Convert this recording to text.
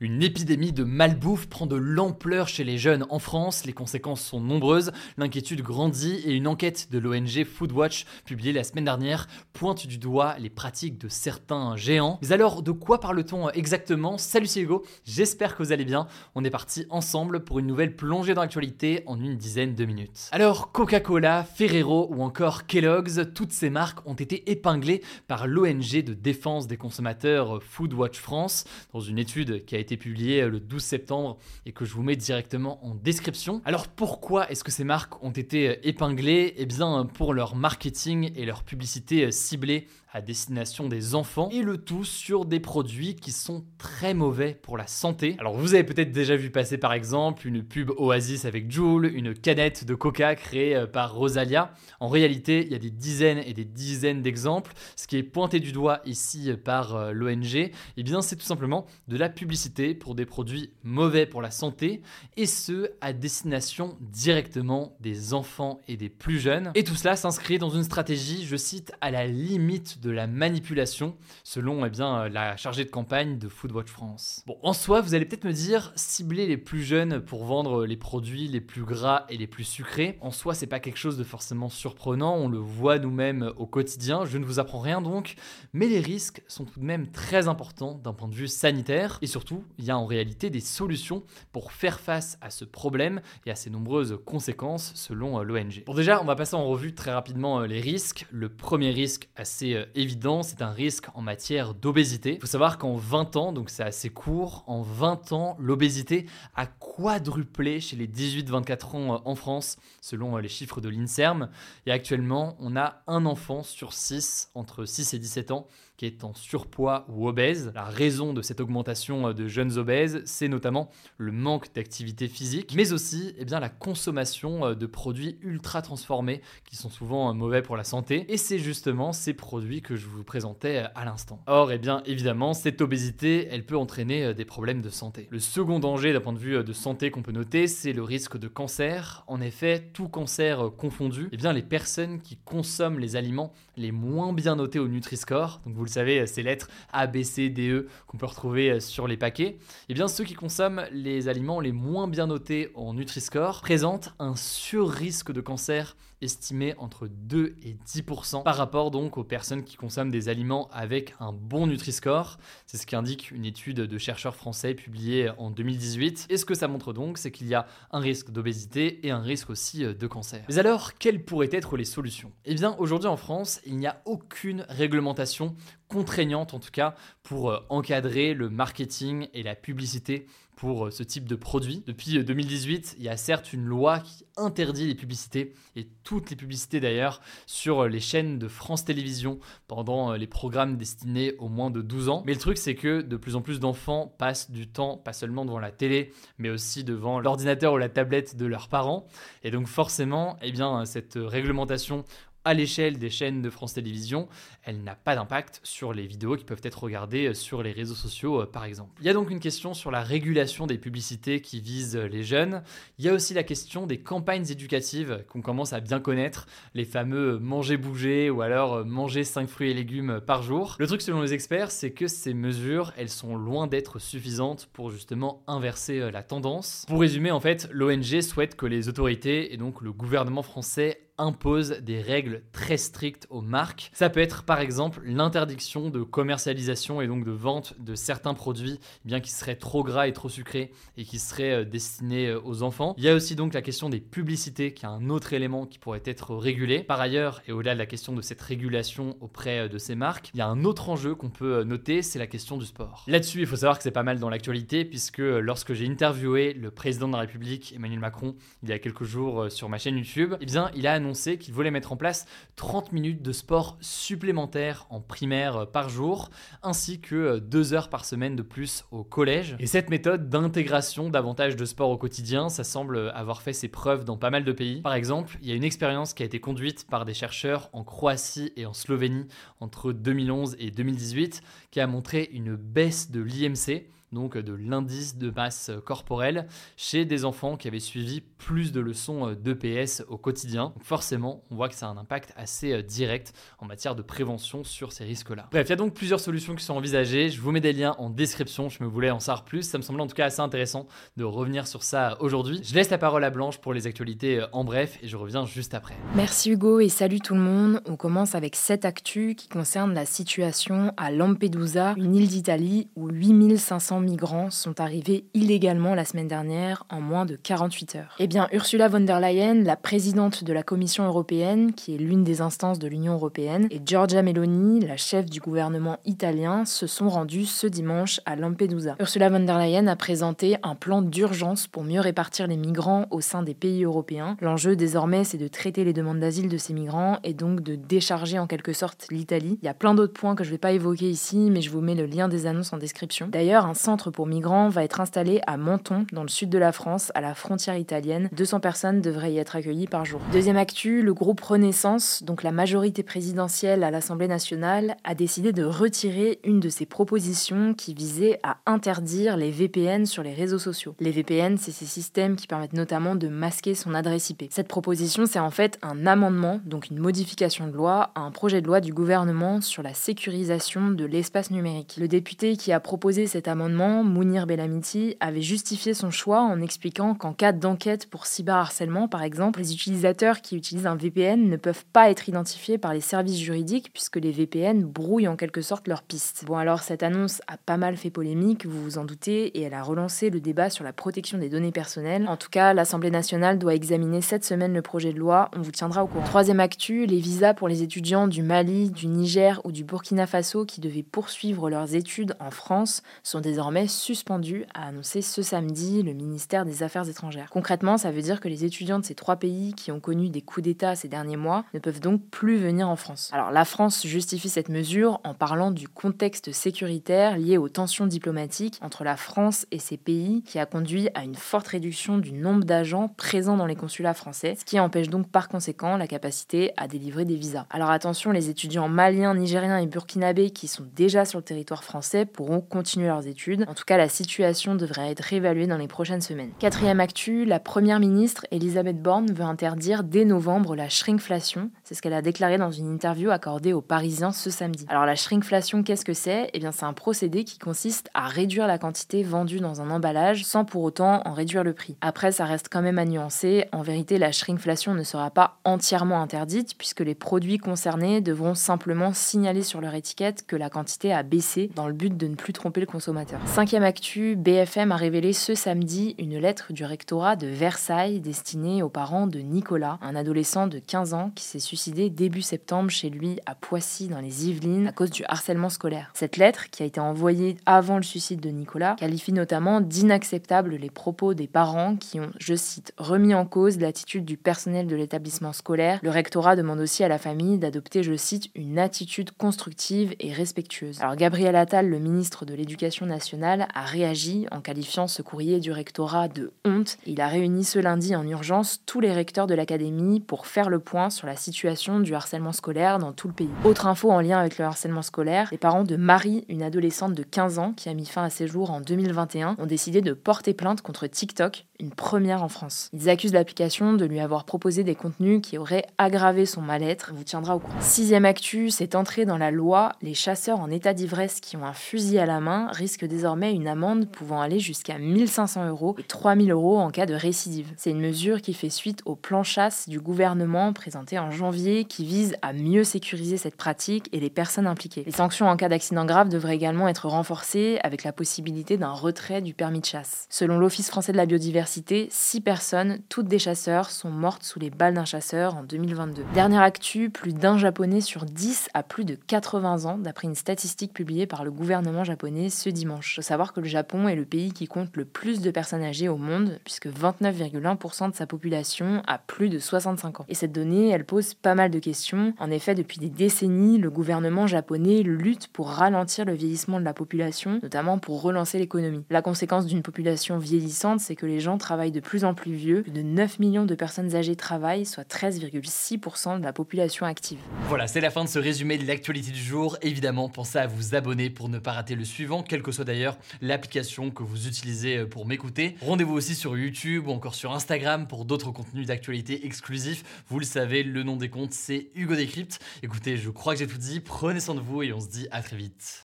Une épidémie de malbouffe prend de l'ampleur chez les jeunes en France, les conséquences sont nombreuses, l'inquiétude grandit et une enquête de l'ONG Foodwatch publiée la semaine dernière pointe du doigt les pratiques de certains géants. Mais alors de quoi parle-t-on exactement? Salut c'est Hugo, j'espère que vous allez bien. On est parti ensemble pour une nouvelle plongée dans l'actualité en une dizaine de minutes. Alors Coca-Cola, Ferrero ou encore Kellogg's, toutes ces marques ont été épinglées par l'ONG de défense des consommateurs Foodwatch France dans une étude qui a été été publié le 12 septembre et que je vous mets directement en description. Alors pourquoi est-ce que ces marques ont été épinglées? Eh bien pour leur marketing et leur publicité ciblée à destination des enfants et le tout sur des produits qui sont très mauvais pour la santé. Alors vous avez peut-être déjà vu passer par exemple une pub Oasis avec Joule, une canette de Coca créée euh, par Rosalia. En réalité, il y a des dizaines et des dizaines d'exemples. Ce qui est pointé du doigt ici par euh, l'ONG, eh bien c'est tout simplement de la publicité pour des produits mauvais pour la santé et ce à destination directement des enfants et des plus jeunes. Et tout cela s'inscrit dans une stratégie, je cite, à la limite de la manipulation, selon eh bien, euh, la chargée de campagne de Foodwatch France. Bon, en soi, vous allez peut-être me dire, cibler les plus jeunes pour vendre les produits les plus gras et les plus sucrés, en soi, c'est pas quelque chose de forcément surprenant, on le voit nous-mêmes au quotidien, je ne vous apprends rien donc, mais les risques sont tout de même très importants d'un point de vue sanitaire, et surtout, il y a en réalité des solutions pour faire face à ce problème et à ses nombreuses conséquences selon euh, l'ONG. Bon déjà, on va passer en revue très rapidement euh, les risques. Le premier risque assez évident, c'est un risque en matière d'obésité. Il faut savoir qu'en 20 ans, donc c'est assez court, en 20 ans, l'obésité a quadruplé chez les 18-24 ans euh, en France, selon euh, les chiffres de l'INSERM. Et actuellement, on a un enfant sur 6 entre 6 et 17 ans qui est en surpoids ou obèse. La raison de cette augmentation euh, de jeunes obèses, c'est notamment le manque d'activité physique, mais aussi eh bien, la consommation de produits ultra transformés qui sont souvent mauvais pour la santé. Et c'est justement ces produits que je vous présentais à l'instant. Or, eh bien, évidemment, cette obésité, elle peut entraîner des problèmes de santé. Le second danger d'un point de vue de santé qu'on peut noter, c'est le risque de cancer. En effet, tout cancer confondu, eh bien, les personnes qui consomment les aliments les moins bien notés au Nutri-Score, donc vous le savez, ces lettres A, B, C, D, E qu'on peut retrouver euh, sur les paquets, et eh bien ceux qui consomment les aliments les moins bien notés en Nutri-Score présentent un sur-risque de cancer estimé entre 2 et 10% par rapport donc aux personnes qui consomment des aliments avec un bon Nutri-Score. C'est ce qu'indique une étude de chercheurs français publiée en 2018. Et ce que ça montre donc, c'est qu'il y a un risque d'obésité et un risque aussi euh, de cancer. Mais alors, quelles pourraient être les solutions? Eh bien, aujourd'hui en France, il n'y a aucune réglementation contraignante en tout cas pour euh, encadrer le marketing et la publicité pour euh, ce type de produit. Depuis 2018, il y a certes une loi qui interdit les publicités, et toutes les publicités d'ailleurs, sur les chaînes de France Télévisions pendant les programmes destinés aux moins de 12 ans. Mais le truc, c'est que de plus en plus d'enfants passent du temps, pas seulement devant la télé, mais aussi devant l'ordinateur ou la tablette de leurs parents. Et donc forcément, eh bien, cette réglementation à l'échelle des chaînes de France Télévisions, elle n'a pas d'impact sur les vidéos qui peuvent être regardées euh, sur les réseaux sociaux, euh, par exemple. Il y a donc une question sur la régulation des publicités qui visent euh, les jeunes. Il y a aussi la question des campagnes éducatives qu'on commence à bien connaître, les fameux manger bouger ou alors manger 5 fruits et légumes par jour. Le truc selon les experts, c'est que ces mesures, elles sont loin d'être suffisantes pour justement inverser la tendance. Pour résumer, en fait, l'ONG souhaite que les autorités et donc le gouvernement français impose des règles très strictes aux marques. Ça peut être par exemple l'interdiction de commercialisation et donc de vente de certains produits bien qui seraient trop gras et trop sucrés et qui seraient euh, destinés euh, aux enfants. Il y a aussi donc la question des publicités qui est un autre élément qui pourrait être régulé. Par ailleurs, et au-delà de la question de cette régulation auprès euh, de ces marques, il y a un autre enjeu qu'on peut noter, c'est la question du sport. Là-dessus, il faut savoir que c'est pas mal dans l'actualité puisque lorsque j'ai interviewé le président de la République Emmanuel Macron il y a quelques jours sur ma chaîne YouTube, eh bien il a annoncé annoncé qu'il voulait mettre en place 30 minutes de sport supplémentaires en primaire par jour, ainsi que 2 heures par semaine de plus au collège. Et cette méthode d'intégration davantage de sport au quotidien, ça semble avoir fait ses preuves dans pas mal de pays. Par exemple, il y a une expérience qui a été conduite par des chercheurs en Croatie et en Slovénie entre 2011 et 2018 qui a montré une baisse de l'IMC donc de l'indice de masse corporelle, chez des enfants qui avaient suivi plus de leçons d'EPS au quotidien. forcément, on voit que ça a un impact assez euh, direct en matière de prévention sur ces risques-là. Bref, il y a donc plusieurs solutions qui sont envisagées. Je vous mets des liens en description, je me voulais en savoir plus. Ça me semblait en tout cas assez intéressant de revenir sur ça aujourd'hui. Je laisse la parole à Blanche pour les actualités euh, en bref et je reviens juste après. Merci Hugo et salut tout le monde. On commence avec cette actu qui concerne la situation à Lampedusa, une île d'Italie où 8500 migrants sont arrivés illégalement la semaine dernière en moins de 48 heures. Eh bien, Ursula von der Leyen, la présidente de la Commission européenne, qui est l'une des instances de l'Union européenne, et Giorgia Meloni, la chef du gouvernement italien, se sont rendus ce dimanche à Lampedusa. Ursula von der Leyen a présenté un plan d'urgence pour mieux répartir les migrants au sein des pays européens. L'enjeu désormais, c'est de traiter les demandes d'asile de ces migrants et donc de décharger en quelque sorte l'Italie. Il y a plein d'autres points que je ne vais pas évoquer ici, mais je vous mets le lien des annonces en description. D'ailleurs, un centre pour migrants va être installé à Menton, dans le sud de la France, à la frontière italienne. 200 personnes devraient y être accueillies par jour. Deuxième actu, le groupe Renaissance, donc la majorité présidentielle à l'Assemblée nationale, a décidé de retirer une de ses propositions qui visait à interdire les VPN sur les réseaux sociaux. Les VPN, c'est ces systèmes qui permettent notamment de masquer son adresse IP. Cette proposition, c'est en fait un amendement, donc une modification de loi, à un projet de loi du gouvernement sur la sécurisation de l'espace numérique. Le député qui a proposé cet amendement Mounir Bellamiti avait justifié son choix en expliquant qu'en cas d'enquête pour cyberharcèlement, par exemple, les utilisateurs qui utilisent un VPN ne peuvent pas être identifiés par les services juridiques puisque les VPN brouillent en quelque sorte leurs pistes. Bon alors cette annonce a pas mal fait polémique, vous vous en doutez, et elle a relancé le débat sur la protection des données personnelles. En tout cas, l'Assemblée nationale doit examiner cette semaine le projet de loi, on vous tiendra au courant. Troisième actu, les visas pour les étudiants du Mali, du Niger ou du Burkina Faso qui devaient poursuivre leurs études en France sont désormais suspendu, a annoncé ce samedi le ministère des Affaires étrangères. Concrètement, ça veut dire que les étudiants de ces trois pays qui ont connu des coups d'État ces derniers mois ne peuvent donc plus venir en France. Alors la France justifie cette mesure en parlant du contexte sécuritaire lié aux tensions diplomatiques entre la France et ces pays qui a conduit à une forte réduction du nombre d'agents présents dans les consulats français, ce qui empêche donc par conséquent la capacité à délivrer des visas. Alors attention, les étudiants maliens, nigériens et burkinabés qui sont déjà sur le territoire français pourront continuer leurs études en tout cas, la situation devrait être réévaluée dans les prochaines semaines. Quatrième actu, la première ministre Elisabeth Borne veut interdire dès novembre la shrinkflation. C'est ce qu'elle a déclaré dans une interview accordée aux Parisiens ce samedi. Alors la shrinkflation, qu'est-ce que c'est? Eh bien, c'est un procédé qui consiste à réduire la quantité vendue dans un emballage sans pour autant en réduire le prix. Après, ça reste quand même à nuancer. En vérité, la shrinkflation ne sera pas entièrement interdite puisque les produits concernés devront simplement signaler sur leur étiquette que la quantité a baissé dans le but de ne plus tromper le consommateur. Cinquième actu, BFM a révélé ce samedi une lettre du rectorat de Versailles destinée aux parents de Nicolas, un adolescent de 15 ans qui s'est suicidé début septembre chez lui à Poissy dans les Yvelines à cause du harcèlement scolaire. Cette lettre, qui a été envoyée avant le suicide de Nicolas, qualifie notamment d'inacceptables les propos des parents qui ont, je cite, remis en cause l'attitude du personnel de l'établissement scolaire. Le rectorat demande aussi à la famille d'adopter, je cite, une attitude constructive et respectueuse. Alors Gabriel Attal, le ministre de l'Éducation nationale, a réagi en qualifiant ce courrier du rectorat de honte. Il a réuni ce lundi en urgence tous les recteurs de l'académie pour faire le point sur la situation du harcèlement scolaire dans tout le pays. Autre info en lien avec le harcèlement scolaire, les parents de Marie, une adolescente de 15 ans qui a mis fin à ses jours en 2021, ont décidé de porter plainte contre TikTok, une première en France. Ils accusent l'application de lui avoir proposé des contenus qui auraient aggravé son mal-être. Vous tiendra au courant. Sixième actu, c'est entré dans la loi. Les chasseurs en état d'ivresse qui ont un fusil à la main risquent désormais une amende pouvant aller jusqu'à 1500 euros et 3000 euros en cas de récidive. C'est une mesure qui fait suite au plan chasse du gouvernement présenté en janvier qui vise à mieux sécuriser cette pratique et les personnes impliquées. Les sanctions en cas d'accident grave devraient également être renforcées avec la possibilité d'un retrait du permis de chasse. Selon l'Office français de la biodiversité, 6 personnes, toutes des chasseurs, sont mortes sous les balles d'un chasseur en 2022. Dernière actu, plus d'un japonais sur 10 a plus de 80 ans, d'après une statistique publiée par le gouvernement japonais ce dimanche. Faut savoir que le Japon est le pays qui compte le plus de personnes âgées au monde, puisque 29,1% de sa population a plus de 65 ans. Et cette donnée, elle pose pas mal de questions. En effet, depuis des décennies, le gouvernement japonais lutte pour ralentir le vieillissement de la population, notamment pour relancer l'économie. La conséquence d'une population vieillissante, c'est que les gens travaillent de plus en plus vieux. Plus de 9 millions de personnes âgées travaillent, soit 13,6% de la population active. Voilà, c'est la fin de ce résumé de l'actualité du jour. Évidemment, pensez à vous abonner pour ne pas rater le suivant, quelle que soit d'ailleurs l'application que vous utilisez pour m'écouter. Rendez-vous aussi sur YouTube ou encore sur Instagram pour d'autres contenus d'actualité exclusifs. Vous le savez, le nom des c'est Hugo Décrypte. Écoutez, je crois que j'ai tout dit. Prenez soin de vous et on se dit à très vite.